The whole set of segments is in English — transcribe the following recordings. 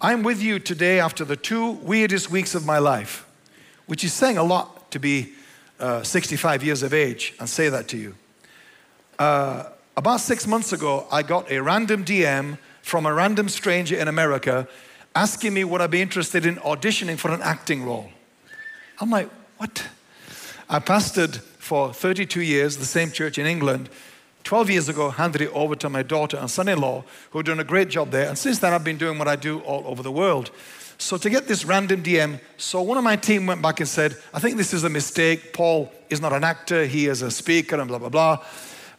I'm with you today after the two weirdest weeks of my life, which is saying a lot to be uh, 65 years of age and say that to you. Uh, about six months ago, I got a random DM from a random stranger in America asking me would I be interested in auditioning for an acting role. I'm like, what? I pastored for 32 years, the same church in England. 12 years ago, handed it over to my daughter and son in law, who are doing a great job there. And since then, I've been doing what I do all over the world. So, to get this random DM, so one of my team went back and said, I think this is a mistake. Paul is not an actor, he is a speaker, and blah, blah, blah.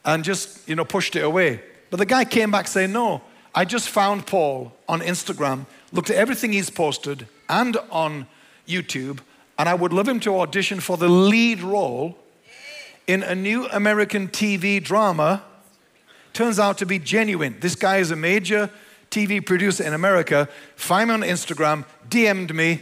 And just, you know, pushed it away. But the guy came back saying, No, I just found Paul on Instagram, looked at everything he's posted and on YouTube, and I would love him to audition for the lead role in a new American TV drama. Turns out to be genuine. This guy is a major TV producer in America. Find me on Instagram, DM'd me,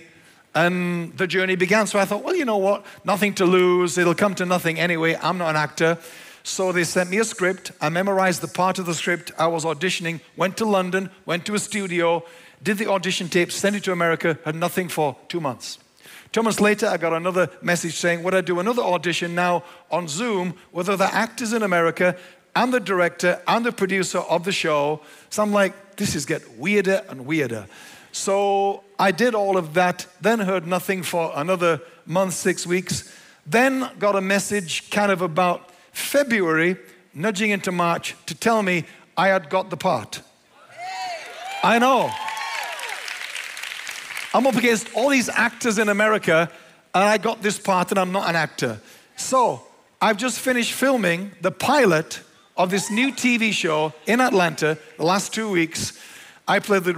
and the journey began. So I thought, well, you know what? Nothing to lose. It'll come to nothing anyway. I'm not an actor. So they sent me a script. I memorized the part of the script. I was auditioning, went to London, went to a studio, did the audition tape, sent it to America, had nothing for two months. Two months later, I got another message saying, Would I do another audition now on Zoom with other actors in America and the director and the producer of the show? So I'm like, This is get weirder and weirder. So I did all of that, then heard nothing for another month, six weeks, then got a message kind of about February, nudging into March, to tell me I had got the part. I know. I'm up against all these actors in America, and I got this part, and I'm not an actor. So I've just finished filming the pilot of this new TV show in Atlanta the last two weeks. I play the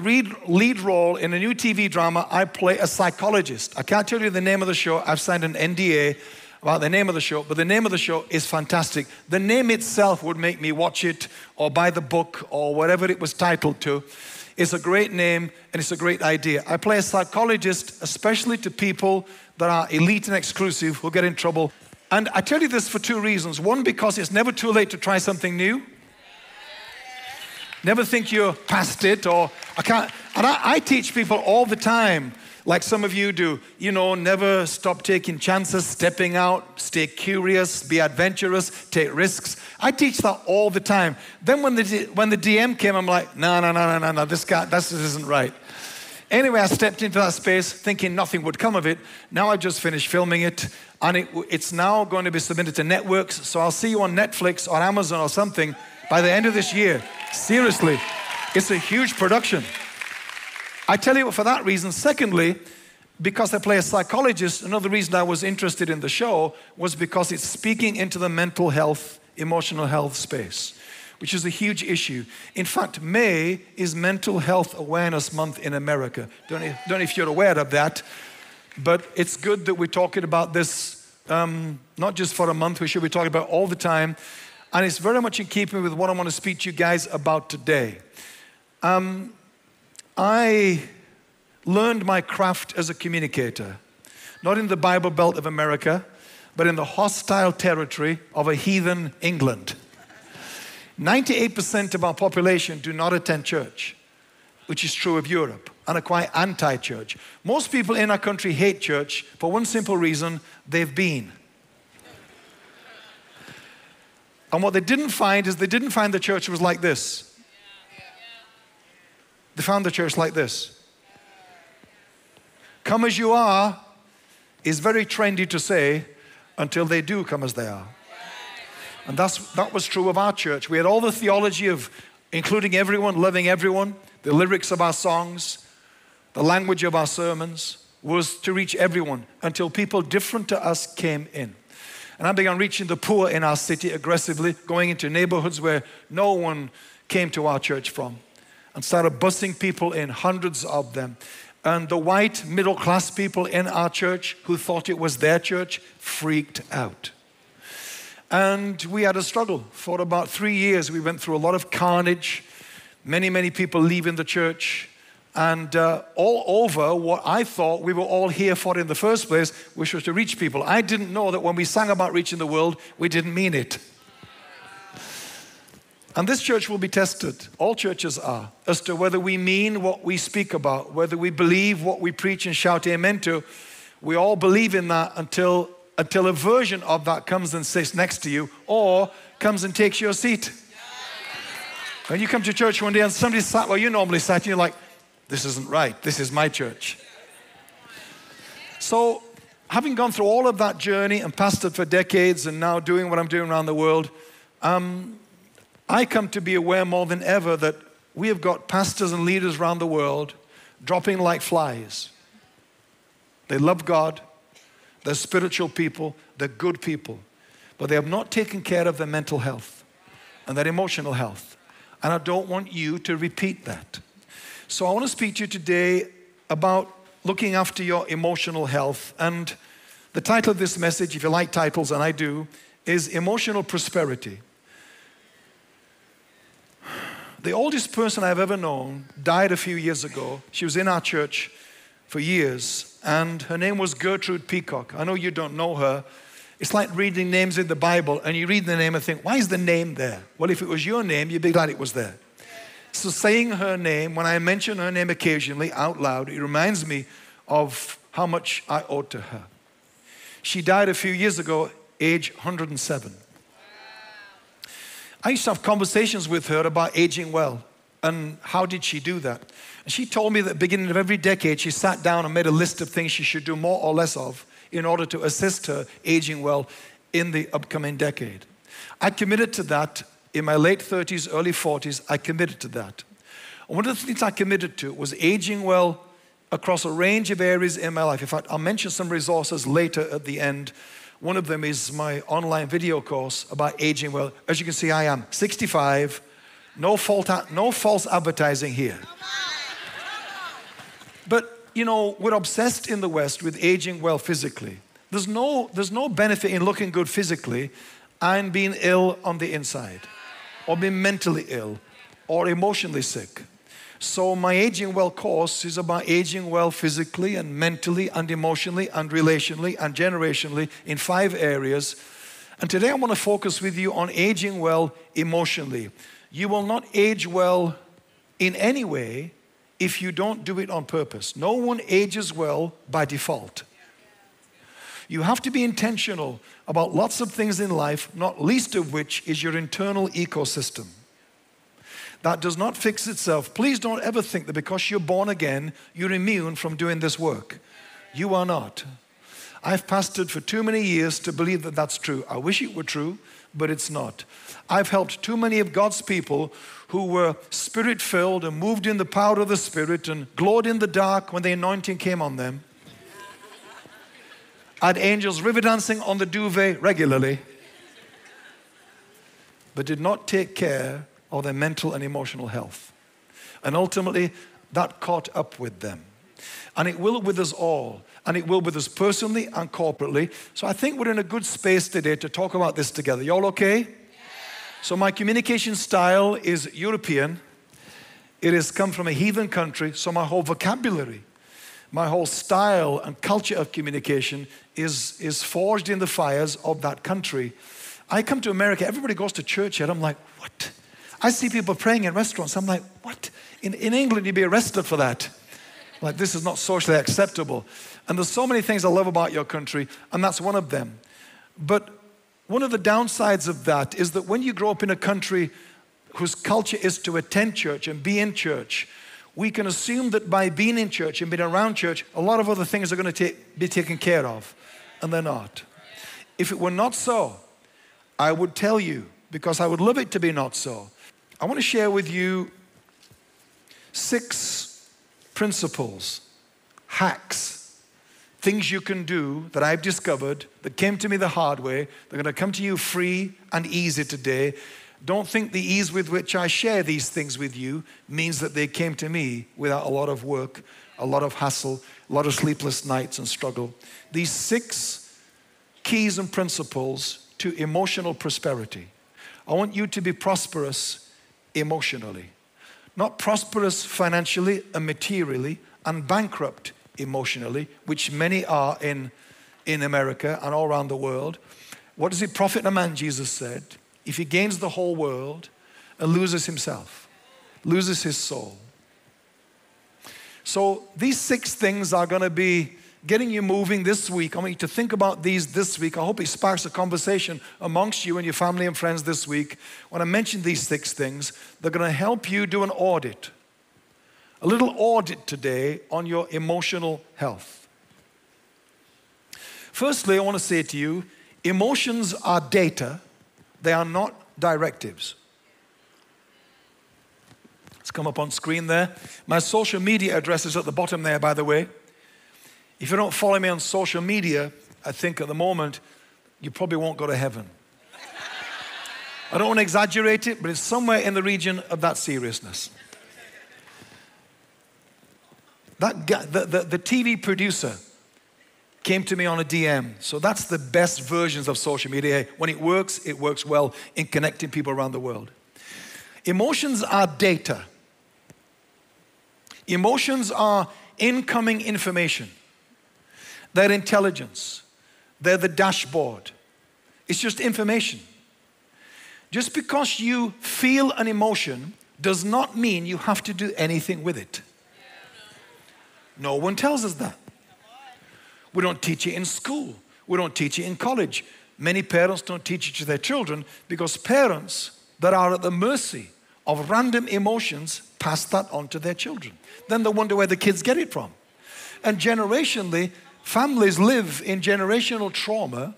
lead role in a new TV drama. I play a psychologist. I can't tell you the name of the show. I've signed an NDA about the name of the show, but the name of the show is fantastic. The name itself would make me watch it or buy the book or whatever it was titled to. It's a great name and it's a great idea. I play a psychologist, especially to people that are elite and exclusive who get in trouble. And I tell you this for two reasons. One, because it's never too late to try something new. Never think you're past it or I can't. And I, I teach people all the time like some of you do. You know, never stop taking chances, stepping out, stay curious, be adventurous, take risks. I teach that all the time. Then when the, when the DM came, I'm like, no, no, no, no, no, no, this guy, this isn't right. Anyway, I stepped into that space thinking nothing would come of it. Now I just finished filming it, and it, it's now going to be submitted to networks. So I'll see you on Netflix or Amazon or something by the end of this year. Seriously, it's a huge production. I tell you for that reason. Secondly, because I play a psychologist, another reason I was interested in the show was because it's speaking into the mental health, emotional health space, which is a huge issue. In fact, May is Mental Health Awareness Month in America. Don't know, don't know if you're aware of that, but it's good that we're talking about this um, not just for a month, we should be talking about all the time. And it's very much in keeping with what I want to speak to you guys about today. Um, I learned my craft as a communicator, not in the Bible Belt of America, but in the hostile territory of a heathen England. 98% of our population do not attend church, which is true of Europe, and are quite anti church. Most people in our country hate church for one simple reason they've been. And what they didn't find is they didn't find the church was like this. They found the church like this. Come as you are is very trendy to say until they do come as they are. And that's, that was true of our church. We had all the theology of including everyone, loving everyone, the lyrics of our songs, the language of our sermons was to reach everyone until people different to us came in. And I began reaching the poor in our city aggressively, going into neighborhoods where no one came to our church from and started busing people in, hundreds of them. And the white middle class people in our church who thought it was their church freaked out. And we had a struggle. For about three years, we went through a lot of carnage, many, many people leaving the church, and uh, all over what I thought we were all here for in the first place, which was to reach people. I didn't know that when we sang about reaching the world, we didn't mean it. And this church will be tested, all churches are, as to whether we mean what we speak about, whether we believe what we preach and shout amen to. We all believe in that until, until a version of that comes and sits next to you or comes and takes your seat. When you come to church one day and somebody sat where you normally sat, and you're like, this isn't right. This is my church. So, having gone through all of that journey and pastored for decades and now doing what I'm doing around the world, um, I come to be aware more than ever that we have got pastors and leaders around the world dropping like flies. They love God, they're spiritual people, they're good people, but they have not taken care of their mental health and their emotional health. And I don't want you to repeat that. So I want to speak to you today about looking after your emotional health. And the title of this message, if you like titles, and I do, is Emotional Prosperity. The oldest person I've ever known died a few years ago. She was in our church for years, and her name was Gertrude Peacock. I know you don't know her. It's like reading names in the Bible, and you read the name and think, why is the name there? Well, if it was your name, you'd be glad it was there. So, saying her name, when I mention her name occasionally out loud, it reminds me of how much I owe to her. She died a few years ago, age 107. I used to have conversations with her about aging well and how did she do that. And she told me that beginning of every decade, she sat down and made a list of things she should do more or less of in order to assist her aging well in the upcoming decade. I committed to that in my late 30s, early 40s. I committed to that. And one of the things I committed to was aging well across a range of areas in my life. In fact, I'll mention some resources later at the end one of them is my online video course about aging well. As you can see, I am 65. No, fault, no false advertising here. But, you know, we're obsessed in the West with aging well physically. There's no, there's no benefit in looking good physically and being ill on the inside, or being mentally ill, or emotionally sick. So, my Aging Well course is about aging well physically and mentally and emotionally and relationally and generationally in five areas. And today I want to focus with you on aging well emotionally. You will not age well in any way if you don't do it on purpose. No one ages well by default. You have to be intentional about lots of things in life, not least of which is your internal ecosystem that does not fix itself. Please don't ever think that because you're born again, you're immune from doing this work. You are not. I've pastored for too many years to believe that that's true. I wish it were true, but it's not. I've helped too many of God's people who were spirit filled and moved in the power of the Spirit and glowed in the dark when the anointing came on them. I had angels river dancing on the duvet regularly, but did not take care or their mental and emotional health. And ultimately, that caught up with them. And it will with us all. And it will with us personally and corporately. So I think we're in a good space today to talk about this together. Y'all okay? Yeah. So my communication style is European. It has come from a heathen country, so my whole vocabulary, my whole style and culture of communication is, is forged in the fires of that country. I come to America, everybody goes to church here. I'm like, what? I see people praying in restaurants. I'm like, what? In, in England, you'd be arrested for that. Like, this is not socially acceptable. And there's so many things I love about your country, and that's one of them. But one of the downsides of that is that when you grow up in a country whose culture is to attend church and be in church, we can assume that by being in church and being around church, a lot of other things are going to be taken care of, and they're not. If it were not so, I would tell you, because I would love it to be not so. I want to share with you six principles, hacks, things you can do that I've discovered that came to me the hard way. They're going to come to you free and easy today. Don't think the ease with which I share these things with you means that they came to me without a lot of work, a lot of hassle, a lot of sleepless nights and struggle. These six keys and principles to emotional prosperity. I want you to be prosperous emotionally. Not prosperous financially and materially, and bankrupt emotionally, which many are in, in America and all around the world. What does it profit a man, Jesus said, if he gains the whole world and loses himself, loses his soul. So these six things are going to be getting you moving this week. I want you to think about these this week. I hope it sparks a conversation amongst you and your family and friends this week. When I mention these six things, they're going to help you do an audit, a little audit today on your emotional health. Firstly, I want to say to you emotions are data, they are not directives. It's come up on screen there. My social media address is at the bottom there, by the way. If you don't follow me on social media, I think at the moment, you probably won't go to heaven. I don't want to exaggerate it, but it's somewhere in the region of that seriousness. That guy, the, the, the TV producer came to me on a DM. So that's the best versions of social media. When it works, it works well in connecting people around the world. Emotions are data. Emotions are incoming information. They're intelligence. They're the dashboard. It's just information. Just because you feel an emotion does not mean you have to do anything with it. No one tells us that. We don't teach it in school. We don't teach it in college. Many parents don't teach it to their children because parents that are at the mercy of random emotions pass that on to their children. Then they wonder where the kids get it from. And generationally, Families live in generational trauma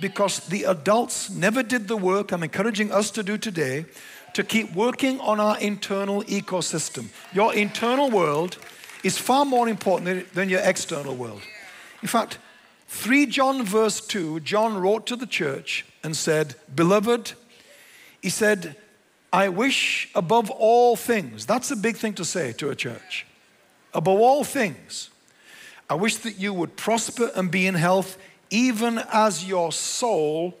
because the adults never did the work I'm encouraging us to do today to keep working on our internal ecosystem. Your internal world is far more important than your external world. In fact, 3 John verse 2, John wrote to the church and said, Beloved, he said, I wish above all things, that's a big thing to say to a church, above all things, I wish that you would prosper and be in health, even as your soul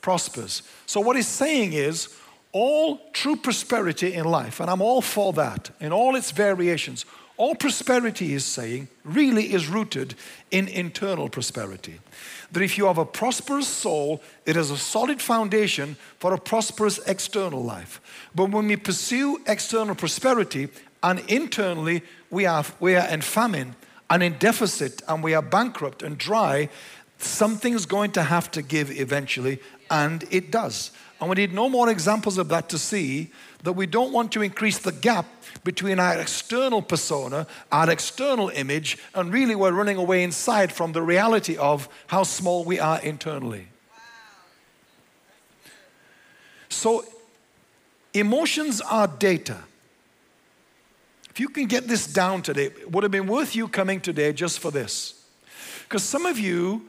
prospers. So, what he's saying is, all true prosperity in life, and I'm all for that in all its variations, all prosperity is saying really is rooted in internal prosperity. That if you have a prosperous soul, it is a solid foundation for a prosperous external life. But when we pursue external prosperity and internally we are, we are in famine, and in deficit and we are bankrupt and dry, something's going to have to give eventually, and it does. And we need no more examples of that to see that we don't want to increase the gap between our external persona, our external image, and really we're running away inside from the reality of how small we are internally. So, emotions are data. If you can get this down today, it would have been worth you coming today just for this. Because some of you,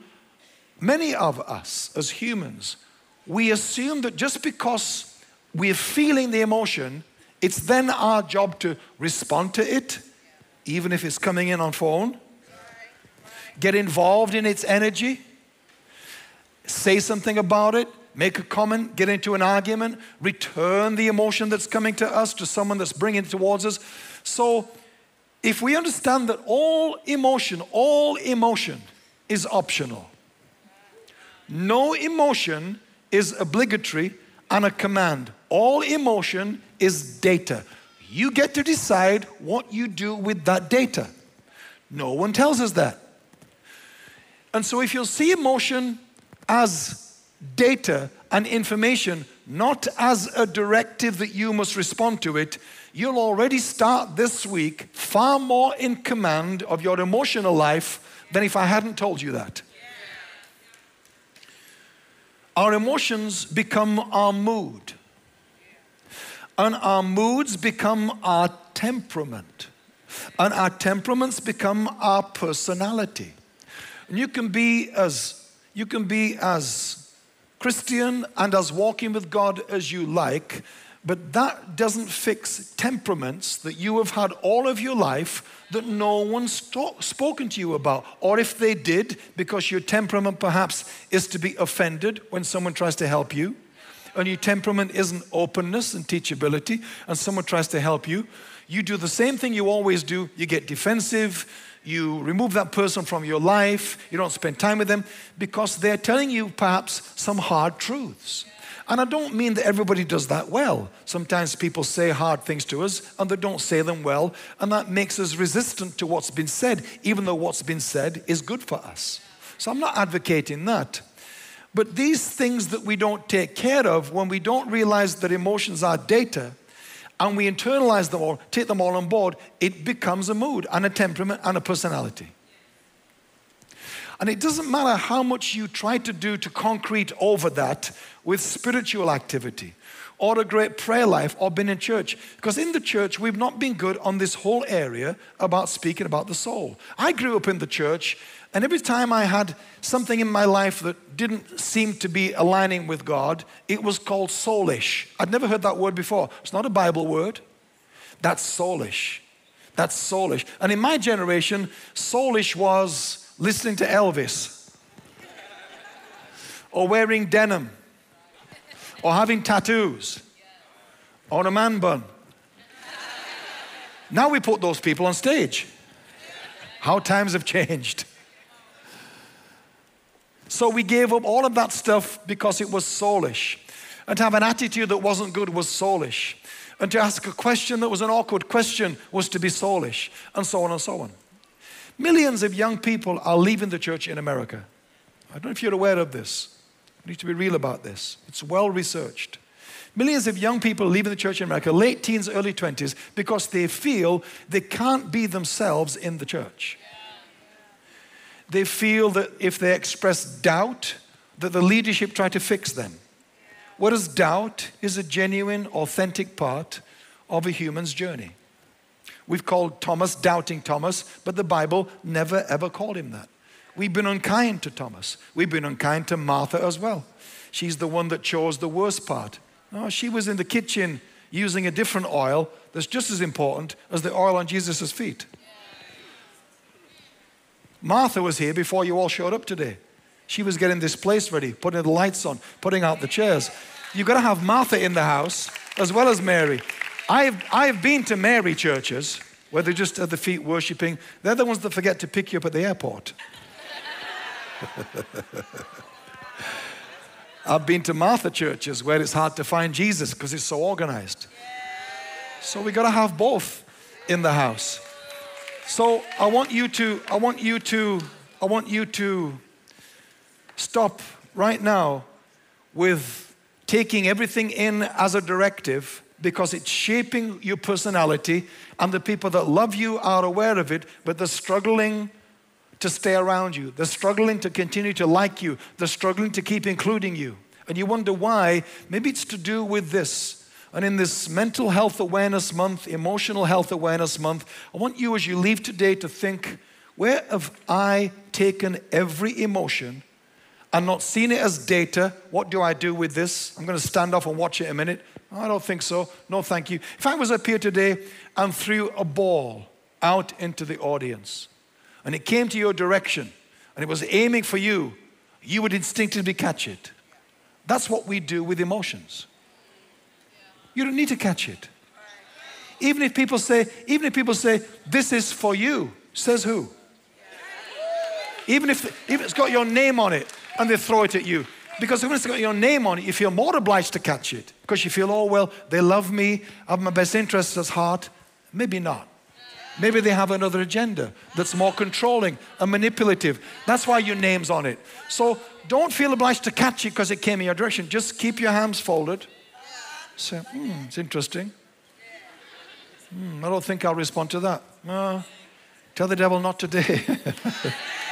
many of us as humans, we assume that just because we're feeling the emotion, it's then our job to respond to it, even if it's coming in on phone, get involved in its energy, say something about it, make a comment, get into an argument, return the emotion that's coming to us to someone that's bringing it towards us. So, if we understand that all emotion, all emotion is optional, no emotion is obligatory and a command. All emotion is data. You get to decide what you do with that data. No one tells us that. And so, if you'll see emotion as data and information, not as a directive that you must respond to it, you'll already start this week far more in command of your emotional life than if I hadn't told you that. Our emotions become our mood, and our moods become our temperament, and our temperaments become our personality. And you can be as you can be as Christian and as walking with God as you like, but that doesn't fix temperaments that you have had all of your life that no one's st- spoken to you about. Or if they did, because your temperament perhaps is to be offended when someone tries to help you, and your temperament isn't openness and teachability, and someone tries to help you, you do the same thing you always do. You get defensive, you remove that person from your life, you don't spend time with them because they're telling you perhaps some hard truths. And I don't mean that everybody does that well. Sometimes people say hard things to us and they don't say them well, and that makes us resistant to what's been said, even though what's been said is good for us. So I'm not advocating that. But these things that we don't take care of, when we don't realize that emotions are data and we internalize them all, take them all on board, it becomes a mood and a temperament and a personality. And it doesn't matter how much you try to do to concrete over that with spiritual activity or a great prayer life or been in church. Because in the church, we've not been good on this whole area about speaking about the soul. I grew up in the church, and every time I had something in my life that didn't seem to be aligning with God, it was called soulish. I'd never heard that word before. It's not a Bible word. That's soulish. That's soulish. And in my generation, soulish was listening to Elvis, or wearing denim, or having tattoos, or a man bun. Now we put those people on stage. How times have changed. So we gave up all of that stuff because it was soulish. And to have an attitude that wasn't good was soulish. And to ask a question that was an awkward question was to be soulish. And so on and so on. Millions of young people are leaving the church in America. I don't know if you're aware of this. We need to be real about this. It's well researched. Millions of young people leaving the church in America, late teens, early 20s, because they feel they can't be themselves in the church. They feel that if they express doubt, that the leadership try to fix them. Whereas doubt is a genuine, authentic part of a human's journey. We've called Thomas doubting Thomas, but the Bible never ever called him that. We've been unkind to Thomas. We've been unkind to Martha as well. She's the one that chose the worst part. Oh, she was in the kitchen using a different oil that's just as important as the oil on Jesus' feet. Martha was here before you all showed up today. She was getting this place ready, putting the lights on, putting out the chairs. You've got to have Martha in the house as well as Mary. I've, I've been to Mary churches where they're just at the feet worshiping. They're the ones that forget to pick you up at the airport. I've been to Martha churches where it's hard to find Jesus because it's so organized. So we got to have both in the house. So I want you to, I want you to, I want you to stop right now with taking everything in as a directive because it's shaping your personality, and the people that love you are aware of it, but they're struggling to stay around you. They're struggling to continue to like you. They're struggling to keep including you. And you wonder why. Maybe it's to do with this. And in this Mental Health Awareness Month, Emotional Health Awareness Month, I want you as you leave today to think where have I taken every emotion and not seen it as data? What do I do with this? I'm going to stand off and watch it a minute. I don't think so. No, thank you. If I was up here today and threw a ball out into the audience and it came to your direction and it was aiming for you, you would instinctively catch it. That's what we do with emotions. You don't need to catch it. Even if people say, even if people say, this is for you, says who? Even if, if it's got your name on it and they throw it at you, because when it's got your name on it, you feel more obliged to catch it because you feel, oh, well, they love me, I have my best interests at heart. Maybe not. Maybe they have another agenda that's more controlling and manipulative. That's why your name's on it. So don't feel obliged to catch it because it came in your direction. Just keep your hands folded. Say, hmm, it's interesting. Hmm, I don't think I'll respond to that. Uh, tell the devil not today.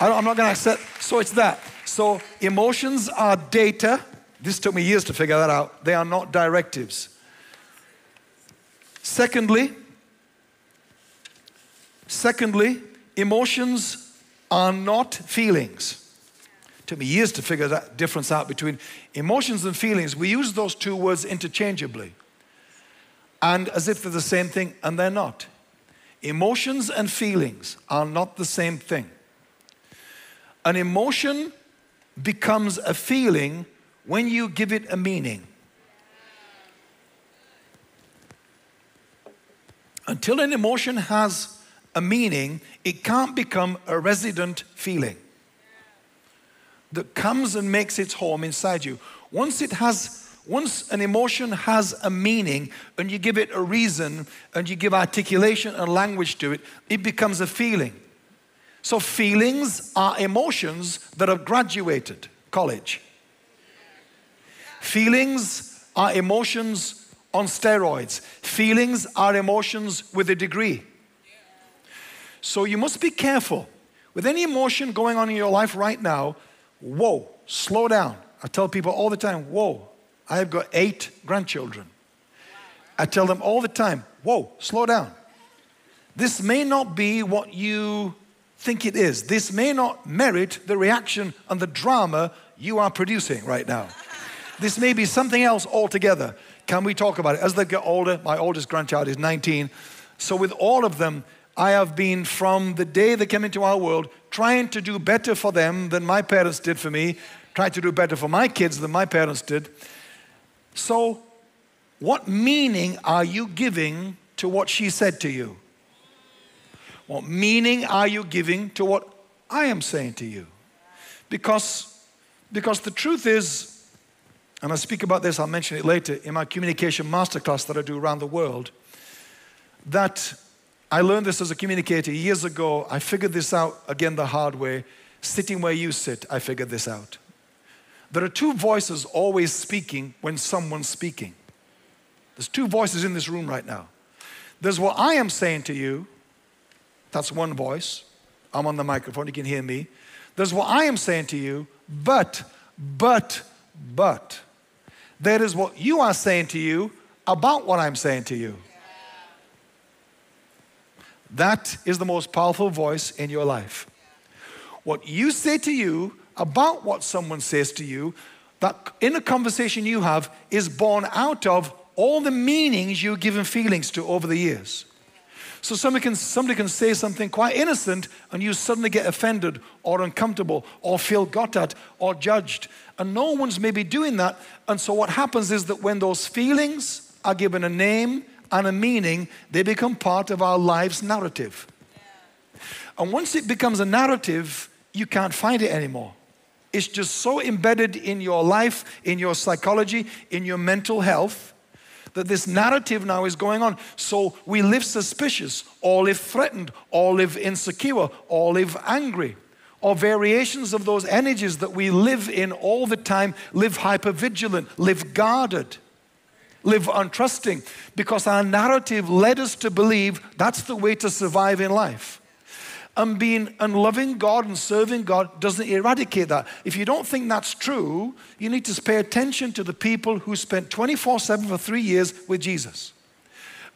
I'm not going to accept. So it's that. So emotions are data. This took me years to figure that out. They are not directives. Secondly, secondly, emotions are not feelings. It took me years to figure that difference out between emotions and feelings. We use those two words interchangeably and as if they're the same thing, and they're not. Emotions and feelings are not the same thing. An emotion becomes a feeling when you give it a meaning. Until an emotion has a meaning, it can't become a resident feeling. that comes and makes its home inside you. Once it has once an emotion has a meaning and you give it a reason and you give articulation and language to it, it becomes a feeling. So, feelings are emotions that have graduated college. Feelings are emotions on steroids. Feelings are emotions with a degree. So, you must be careful. With any emotion going on in your life right now, whoa, slow down. I tell people all the time, whoa, I have got eight grandchildren. I tell them all the time, whoa, slow down. This may not be what you think it is. This may not merit the reaction and the drama you are producing right now. This may be something else altogether. Can we talk about it? As they get older, my oldest grandchild is 19. So, with all of them, I have been from the day they came into our world trying to do better for them than my parents did for me, trying to do better for my kids than my parents did. So, what meaning are you giving to what she said to you? What meaning are you giving to what I am saying to you? Because, because the truth is, and I speak about this, I'll mention it later in my communication masterclass that I do around the world, that I learned this as a communicator years ago. I figured this out again the hard way. Sitting where you sit, I figured this out. There are two voices always speaking when someone's speaking. There's two voices in this room right now. There's what I am saying to you. That's one voice. I'm on the microphone, you can hear me. There's what I am saying to you, but, but, but. That is what you are saying to you about what I'm saying to you. That is the most powerful voice in your life. What you say to you about what someone says to you, that in a conversation you have is born out of all the meanings you've given feelings to over the years. So somebody can, somebody can say something quite innocent and you suddenly get offended or uncomfortable or feel got at or judged. And no one's maybe doing that. And so what happens is that when those feelings are given a name and a meaning, they become part of our life's narrative. And once it becomes a narrative, you can't find it anymore. It's just so embedded in your life, in your psychology, in your mental health, that this narrative now is going on. So we live suspicious, or live threatened, or live insecure, or live angry, or variations of those energies that we live in all the time, live hypervigilant, live guarded, live untrusting, because our narrative led us to believe that's the way to survive in life and being and loving God and serving God doesn't eradicate that. If you don't think that's true, you need to pay attention to the people who spent 24 7 for three years with Jesus.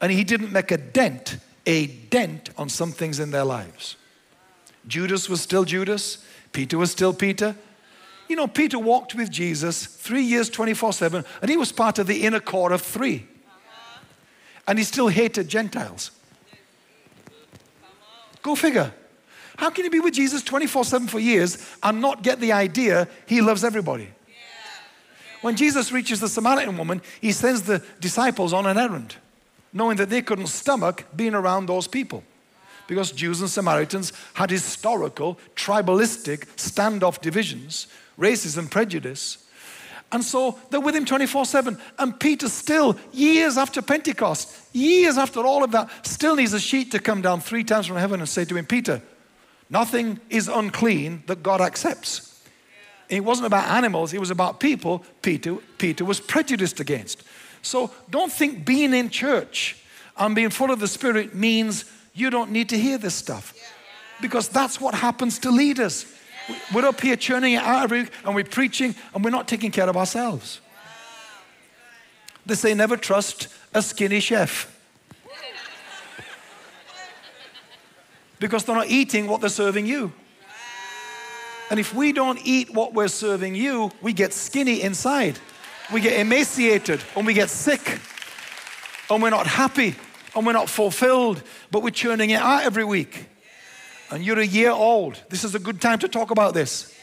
And he didn't make a dent, a dent on some things in their lives. Judas was still Judas, Peter was still Peter. You know, Peter walked with Jesus three years, 24 7, and he was part of the inner core of three. And he still hated Gentiles. Go figure. How can you be with Jesus 24 7 for years and not get the idea he loves everybody? When Jesus reaches the Samaritan woman, he sends the disciples on an errand, knowing that they couldn't stomach being around those people. Because Jews and Samaritans had historical, tribalistic, standoff divisions, racism, prejudice. And so they're with him 24 7. And Peter, still, years after Pentecost, years after all of that, still needs a sheet to come down three times from heaven and say to him, Peter, Nothing is unclean that God accepts. It wasn't about animals, it was about people Peter, Peter was prejudiced against. So don't think being in church and being full of the Spirit means you don't need to hear this stuff. Because that's what happens to leaders. We're up here churning it out every and we're preaching and we're not taking care of ourselves. They say never trust a skinny chef. Because they're not eating what they're serving you. And if we don't eat what we're serving you, we get skinny inside. We get emaciated and we get sick and we're not happy and we're not fulfilled, but we're churning it out every week. And you're a year old. This is a good time to talk about this.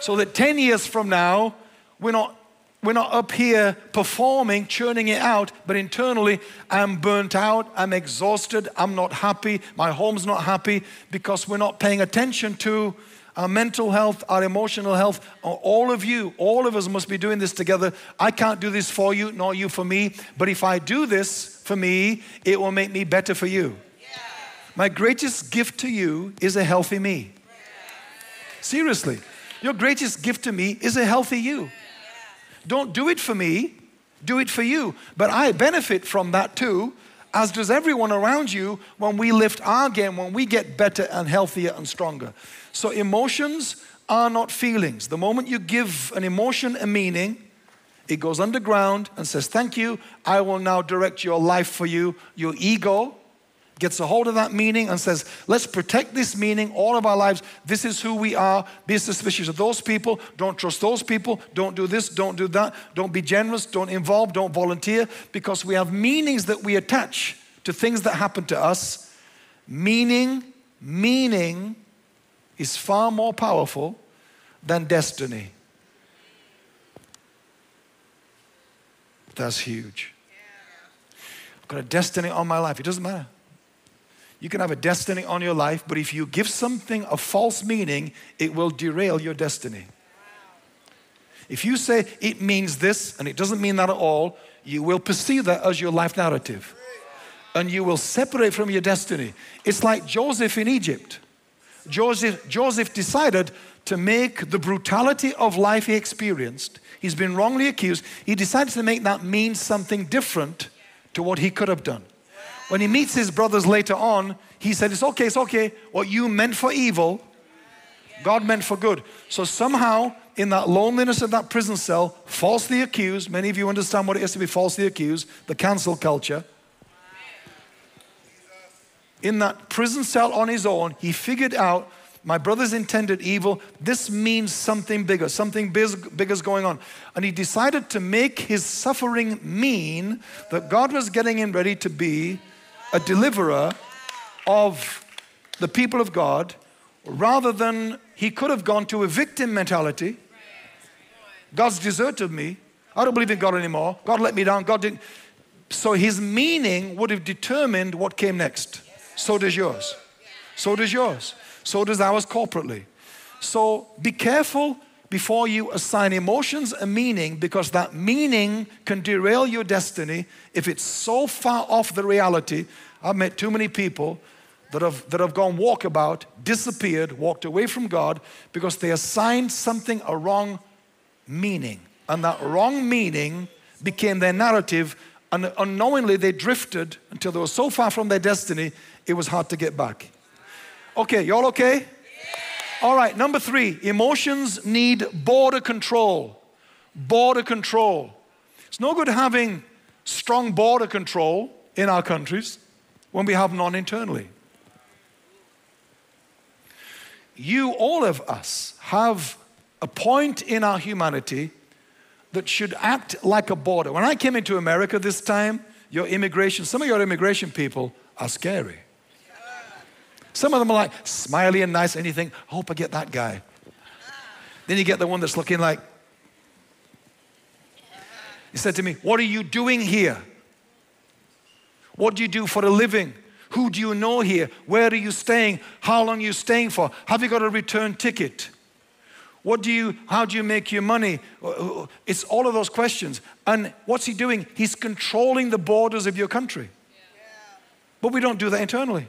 So that 10 years from now, we're not we're not up here performing, churning it out, but internally, I'm burnt out, I'm exhausted, I'm not happy, my home's not happy because we're not paying attention to our mental health, our emotional health, all of you, all of us must be doing this together. I can't do this for you, nor you for me, but if I do this for me, it will make me better for you. My greatest gift to you is a healthy me. Seriously, your greatest gift to me is a healthy you. Don't do it for me, do it for you. But I benefit from that too, as does everyone around you when we lift our game, when we get better and healthier and stronger. So, emotions are not feelings. The moment you give an emotion a meaning, it goes underground and says, Thank you, I will now direct your life for you. Your ego gets a hold of that meaning and says, Let's protect this meaning all of our lives. This is who we are. Be suspicious of those people. Don't trust those people. Don't do this. Don't do that. Don't be generous. Don't involve. Don't volunteer. Because we have meanings that we attach to things that happen to us. Meaning, meaning is far more powerful than destiny. That's huge. I've got a destiny on my life. It doesn't matter. You can have a destiny on your life, but if you give something a false meaning, it will derail your destiny. If you say it means this and it doesn't mean that at all, you will perceive that as your life narrative. And you will separate from your destiny. It's like Joseph in Egypt. Joseph, Joseph decided to make the brutality of life he experienced, he's been wrongly accused, he decided to make that mean something different to what he could have done. When he meets his brothers later on, he said, It's okay, it's okay. What you meant for evil, God meant for good. So somehow, in that loneliness of that prison cell, falsely accused, many of you understand what it is to be falsely accused, the cancel culture in that prison cell on his own, he figured out my brothers intended evil. This means something bigger, something bigger is going on. And he decided to make his suffering mean that God was getting him ready to be a deliverer of the people of God rather than he could have gone to a victim mentality. God's deserted me. I don't believe in God anymore. God let me down. God didn't. So his meaning would have determined what came next. So does yours. So does yours. So does ours corporately. So be careful before you assign emotions a meaning because that meaning can derail your destiny if it's so far off the reality. I've met too many people that have, that have gone walkabout, disappeared, walked away from God because they assigned something a wrong meaning. And that wrong meaning became their narrative, and unknowingly they drifted until they were so far from their destiny it was hard to get back. Okay, y'all okay? All right, number three emotions need border control. Border control. It's no good having strong border control in our countries when we have none internally. You, all of us, have a point in our humanity that should act like a border. When I came into America this time, your immigration, some of your immigration people are scary. Some of them are like smiley and nice, and you think, I hope I get that guy. Then you get the one that's looking like, he said to me, What are you doing here? What do you do for a living? Who do you know here? Where are you staying? How long are you staying for? Have you got a return ticket? What do you, how do you make your money? Uh, uh, uh, it's all of those questions. And what's he doing? He's controlling the borders of your country. But we don't do that internally.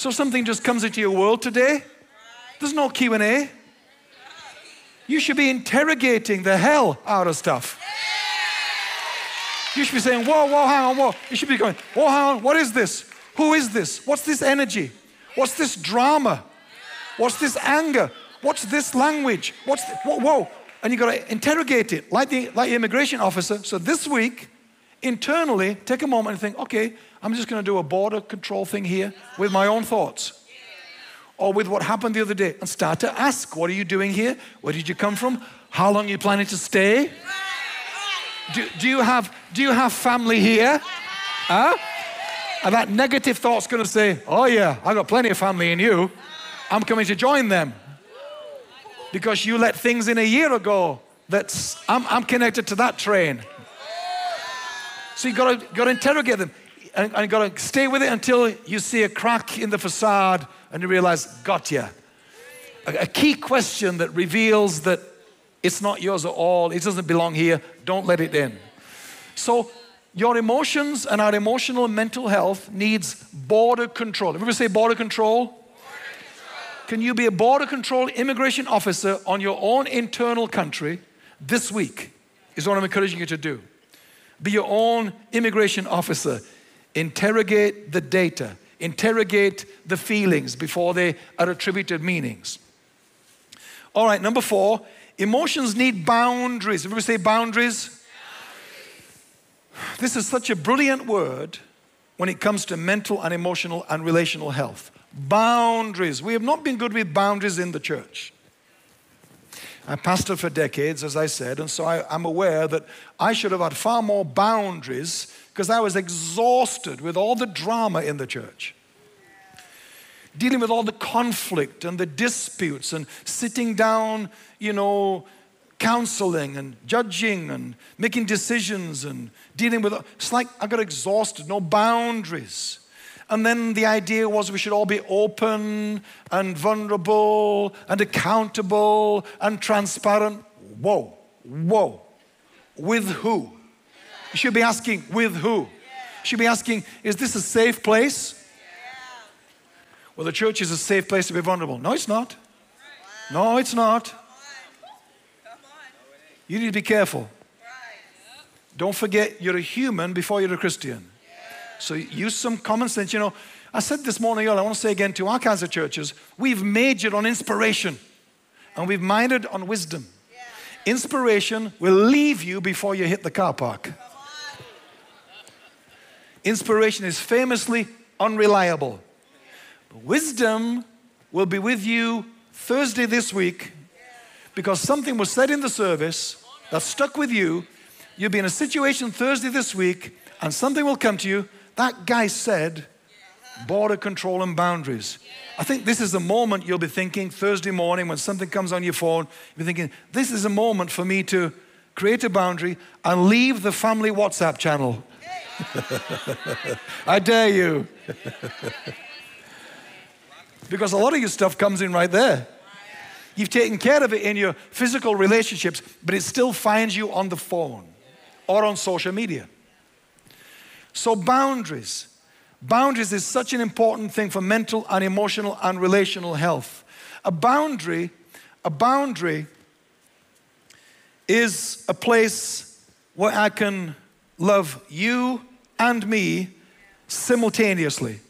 So something just comes into your world today. There's no Q&A. You should be interrogating the hell out of stuff. You should be saying, whoa, whoa, hang on, whoa. You should be going, whoa, hang on, what is this? Who is this? What's this energy? What's this drama? What's this anger? What's this language? What's whoa, whoa. And you got to interrogate it like the, like the immigration officer. So this week, internally, take a moment and think, okay, I'm just going to do a border control thing here with my own thoughts. Or with what happened the other day and start to ask, what are you doing here? Where did you come from? How long are you planning to stay? Do, do, you, have, do you have family here? Huh? And that negative thought's going to say, oh yeah, I've got plenty of family in you. I'm coming to join them. Because you let things in a year ago that's, I'm, I'm connected to that train. So you got to, got to interrogate them and, and got to stay with it until you see a crack in the facade and you realize, got you. a, a key question that reveals that it's not yours at all, it doesn't belong here, don't let it in. So, your emotions and our emotional and mental health needs border control. Everybody say border control? border control? Can you be a border control immigration officer on your own internal country this week? Is what I'm encouraging you to do. Be your own immigration officer. Interrogate the data, interrogate the feelings before they are attributed meanings. All right, number four, emotions need boundaries. Everybody say boundaries? This is such a brilliant word when it comes to mental and emotional and relational health. Boundaries. We have not been good with boundaries in the church. I pastored for decades, as I said, and so I, am aware that I should have had far more boundaries because I was exhausted with all the drama in the church. Dealing with all the conflict and the disputes and sitting down, you know, counseling and judging and making decisions and dealing with it's like I got exhausted, no boundaries. And then the idea was we should all be open and vulnerable and accountable and transparent. Whoa, whoa. With who? You should be asking, with who? You should be asking, is this a safe place? Well, the church is a safe place to be vulnerable. No, it's not. No, it's not. You need to be careful. Don't forget you're a human before you're a Christian. So use some common sense. You know, I said this morning, I want to say again to our kinds of churches, we've majored on inspiration and we've minded on wisdom. Inspiration will leave you before you hit the car park. Inspiration is famously unreliable. But wisdom will be with you Thursday this week because something was said in the service that stuck with you. You'll be in a situation Thursday this week, and something will come to you. That guy said, border control and boundaries. I think this is the moment you'll be thinking Thursday morning when something comes on your phone. You'll be thinking, this is a moment for me to create a boundary and leave the family WhatsApp channel. I dare you. because a lot of your stuff comes in right there. You've taken care of it in your physical relationships, but it still finds you on the phone or on social media. So, boundaries. Boundaries is such an important thing for mental and emotional and relational health. A boundary, a boundary is a place where I can love you and me simultaneously.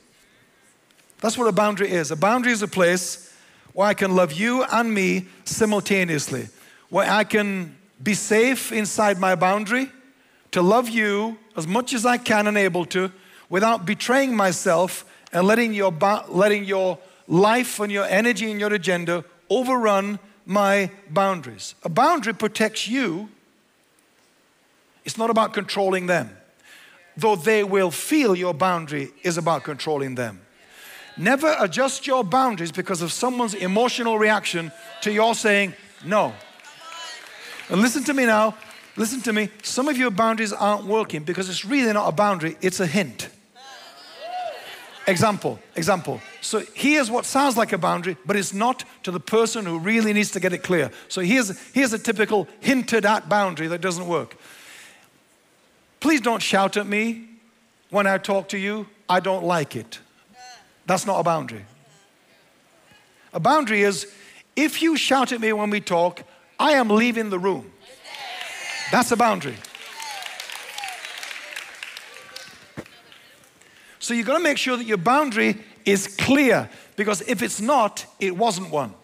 That's what a boundary is. A boundary is a place where I can love you and me simultaneously, where I can be safe inside my boundary, to love you as much as I can and able to, without betraying myself and letting your, letting your life and your energy and your agenda overrun my boundaries. A boundary protects you. It's not about controlling them, though they will feel your boundary is about controlling them. Never adjust your boundaries because of someone's emotional reaction to your saying no. And listen to me now. Listen to me. Some of your boundaries aren't working because it's really not a boundary, it's a hint. Example, example. So here's what sounds like a boundary, but it's not to the person who really needs to get it clear. So here's, here's a typical hinted at boundary that doesn't work. Please don't shout at me when I talk to you. I don't like it. That's not a boundary. A boundary is if you shout at me when we talk, I am leaving the room. That's a boundary. So you've got to make sure that your boundary is clear because if it's not, it wasn't one.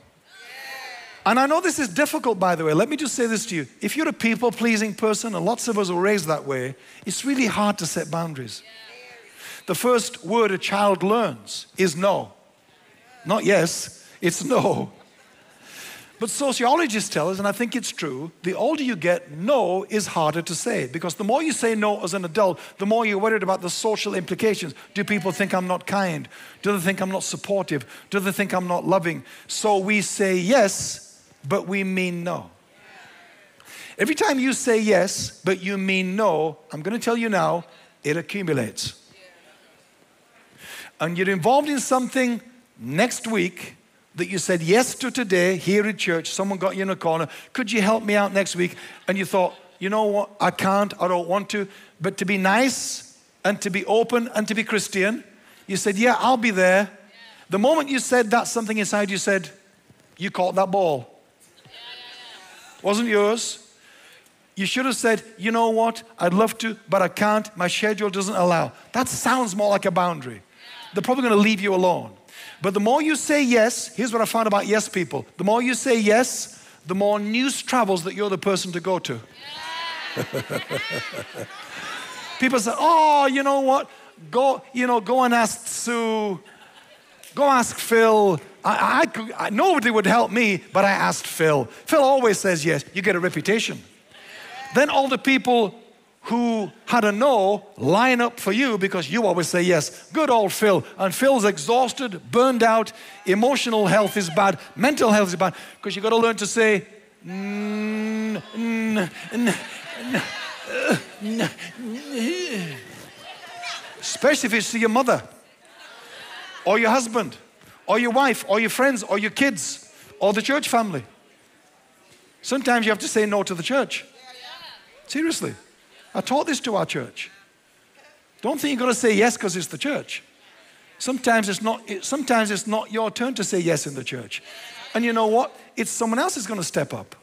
And I know this is difficult, by the way. Let me just say this to you. If you're a people pleasing person, and lots of us are raised that way, it's really hard to set boundaries. The first word a child learns is no. Not yes, it's no. But sociologists tell us, and I think it's true, the older you get, no is harder to say because the more you say no as an adult, the more you're worried about the social implications. Do people think I'm not kind? Do they think I'm not supportive? Do they think I'm not loving? So we say yes, but we mean no. Every time you say yes, but you mean no, I'm going to tell you now, it accumulates and you're involved in something next week that you said yes to today here at church? Someone got you in a corner. Could you help me out next week? And you thought, you know what? I can't, I don't want to. But to be nice and to be open and to be Christian, you said, yeah, I'll be there. The moment you said that, something inside you said, you caught that ball. Wasn't yours. You should have said, you know what, I'd love to, but I can't. My schedule doesn't allow. That sounds more like a boundary. They're probably going to leave you alone. But the more you say yes, here's what I found about yes people the more you say yes, the more news travels that you're the person to go to. people say, oh, you know what? Go, you know, go and ask Sue. Go ask Phil. I, I, I, nobody would help me, but I asked Phil. Phil always says yes. You get a reputation. Then all the people who had a no line up for you because you always say yes. Good old Phil. And Phil's exhausted, burned out, emotional health is bad, mental health is bad because you've got to learn to say, especially if it's to your mother or your husband or your wife or your friends or your kids or the church family. Sometimes you have to say no to the church. Seriously. I taught this to our church. Don't think you've got to say yes because it's the church. Sometimes it's, not, sometimes it's not your turn to say yes in the church. And you know what? It's someone else is going to step up.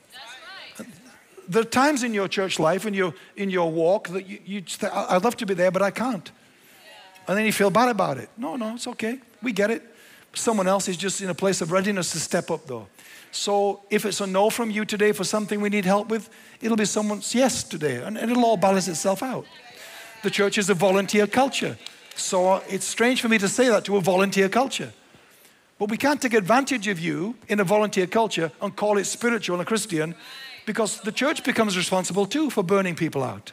There are times in your church life, and your, in your walk, that you, you I'd love to be there, but I can't. And then you feel bad about it. No, no, it's okay. We get it. Someone else is just in a place of readiness to step up, though. So if it's a no from you today for something we need help with, it'll be someone's yes today, and, it'll all balance itself out. The church is a volunteer culture. So it's strange for me to say that to a volunteer culture. But we can't take advantage of you in a volunteer culture and call it spiritual and Christian because the church becomes responsible too for burning people out.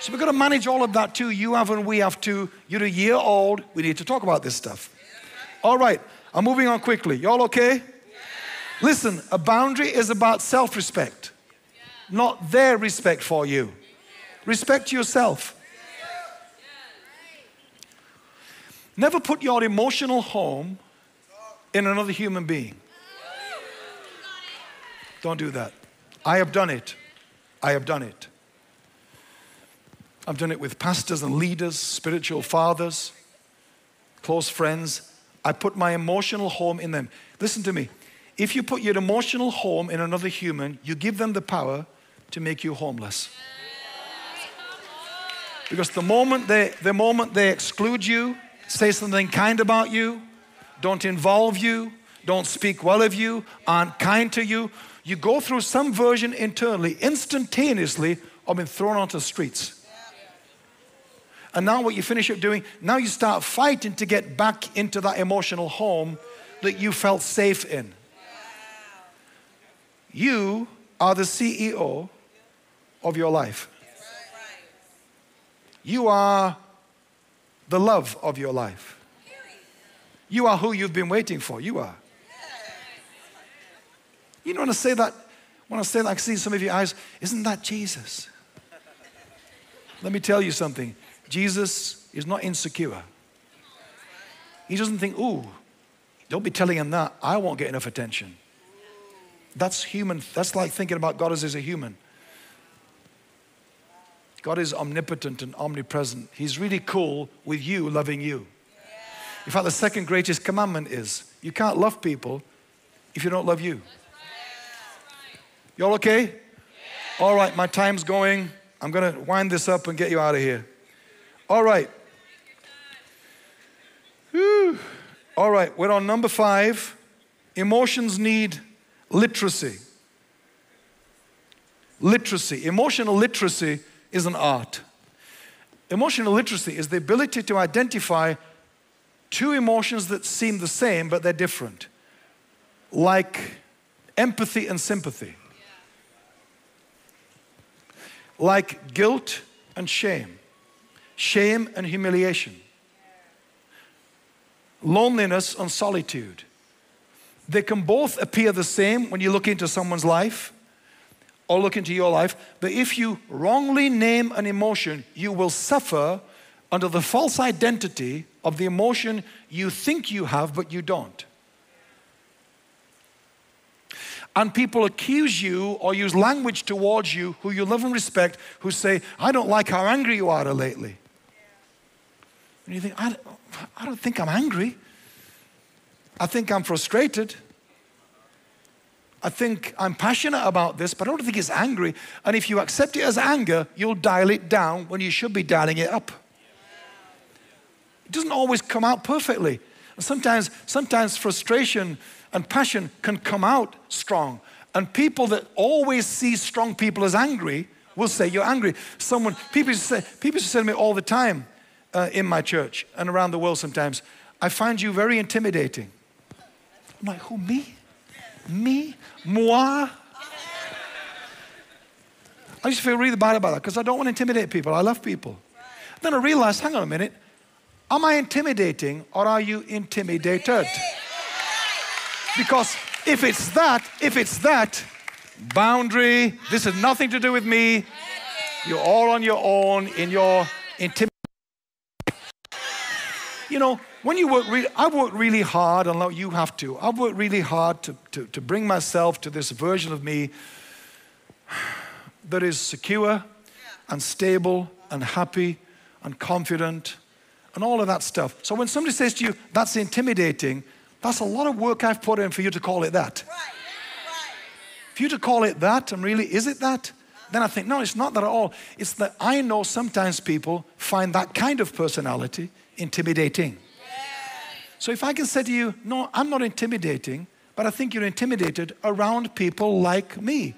So we've got to manage all of that too. You have and we have to. You're a year old. We need to talk about this stuff. All right, I'm moving on quickly. Y'all okay? Listen, a boundary is about self respect, not their respect for you. Respect yourself. Never put your emotional home in another human being. Don't do that. I have done it. I have done it. I've done it with pastors and leaders, spiritual fathers, close friends. I put my emotional home in them. Listen to me. If you put your emotional home in another human, you give them the power to make you homeless. Because the moment they, the moment they exclude you, say something kind about you, don't involve you, don't speak well of you, aren't kind to you, you go through some version internally, instantaneously, of being thrown onto the streets. And now, what you finish up doing, now you start fighting to get back into that emotional home that you felt safe in. You are the CEO of your life. You are the love of your life. You are who you've been waiting for. You are. You know, when I say that, when I say that, I see some of your eyes, isn't that Jesus? Let me tell you something. Jesus is not insecure. He doesn't think, ooh, don't be telling him that. I won't get enough attention. That's human. That's like thinking about God as, as a human. God is omnipotent and omnipresent. He's really cool with you loving you. In fact, the second greatest commandment is you can't love people if you don't love you. Y'all okay? All right, my time's going. I'm going to wind this up and get you out of here. All right. Whew. All right, we're on number five. Emotions need literacy. Literacy. Emotional literacy is an art. Emotional literacy is the ability to identify two emotions that seem the same but they're different, like empathy and sympathy, like guilt and shame, shame and humiliation, loneliness and solitude, they can both appear the same when you look into someone's life or look into your life, but if you wrongly name an emotion, you will suffer under the false identity of the emotion you think you have, but you don't. and people accuse you or use language towards you who you love and respect who say, I don't like how angry you are lately. And you think, I, I don't think I'm angry. I think I'm frustrated. I think I'm passionate about this, but I don't think it's angry. And if you accept it as anger, you'll dial it down when you should be dialing it up. It doesn't always come out perfectly. And Sometimes, sometimes frustration and passion can come out strong. And people that always see strong people as angry will say you're angry. Someone, people say, people say to me all the time uh, in my church and around the world sometimes, I find you very intimidating. I'm like, who, me? Me? Moi? I used to feel really bad about that because I don't want to intimidate people. I love people. Then I realized, hang on a minute, am I intimidating or are you intimidated? Because if it's that, if it's that, boundary, this has nothing to do with me. You're all on your own in your intimidation. You know, when you work, really, I work really hard, and you have to. I've worked really hard to, to, to bring myself to this version of me that is secure and stable and happy and confident and all of that stuff. So when somebody says to you, that's intimidating, that's a lot of work I've put in for you to call it that. Right. Right. For you to call it that, and really, is it that? Then I think, no, it's not that at all. It's that I know sometimes people find that kind of personality intimidating. So if I can say to you, no, I'm not intimidating, but I think you're intimidated around people like me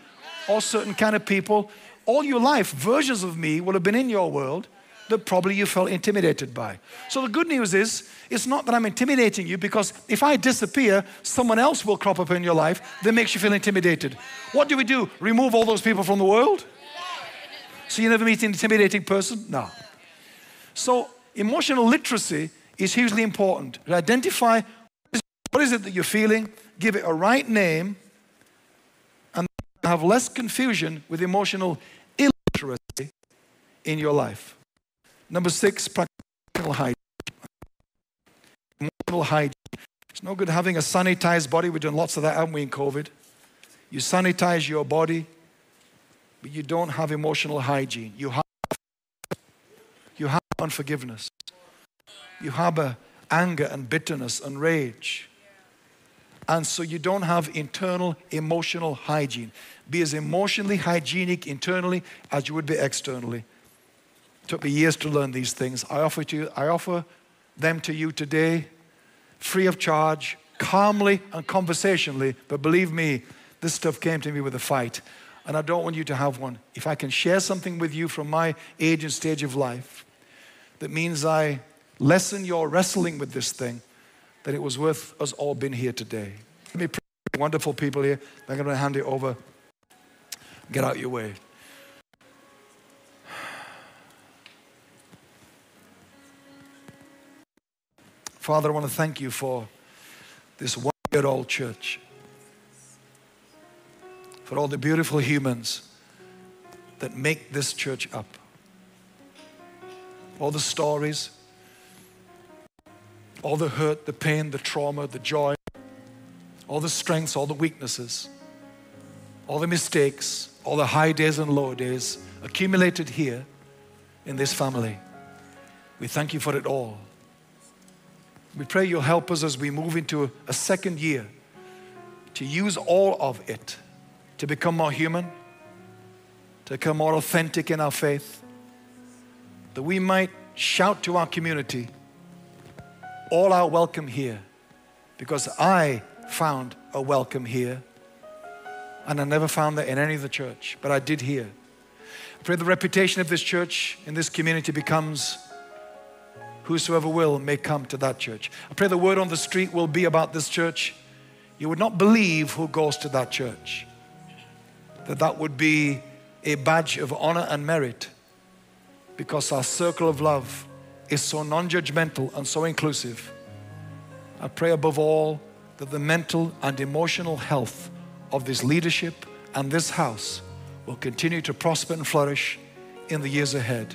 or certain kind of people. All your life, versions of me will have been in your world that probably you felt intimidated by. So the good news is, it's not that I'm intimidating you because if I disappear, someone else will crop up in your life that makes you feel intimidated. What do we do? Remove all those people from the world? So you never meet an intimidating person? No. So emotional literacy is hugely important. Identify what is it that you're feeling, give it a right name, and have less confusion with emotional illiteracy in your life. Number six, practical hygiene. Emotional hygiene. It's no good having a sanitized body. We've done lots of that, haven't we, in COVID? You sanitize your body, but you don't have emotional hygiene. You have, you have unforgiveness. You harbor anger and bitterness and rage. And so you don't have internal emotional hygiene. Be as emotionally hygienic internally as you would be externally It took me years to learn these things. I offer, to you, I offer them to you today, free of charge, calmly and conversationally. But believe me, this stuff came to me with a fight. And I don't want you to have one. If I can share something with you from my age and stage of life that means I lessen your wrestling with this thing, that it was worth us all being here today. Let me pray. Wonderful people here. I'm going to hand it over. Get out your way. Father, I want to thank you for this one year old church, for all the beautiful humans that make this church up, all the stories, all the hurt, the pain, the trauma, the joy, all the strengths, all the weaknesses, all the mistakes, all the high days and low days accumulated here in this family. We thank you for it all. We pray you'll help us as we move into a second year to use all of it to become more human, to become more authentic in our faith, that we might shout to our community, all are welcome here, because I found a welcome here, and I never found that in any of the church, but I did here. I pray the reputation of this church in this community becomes whosoever will may come to that church. I pray the word on the street will be about this church. You would not believe who goes to that church. That that would be a badge of honor and merit because our circle of love is so non-judgmental and so inclusive. I pray above all that the mental and emotional health of this leadership and this house will continue to prosper and flourish in the years ahead.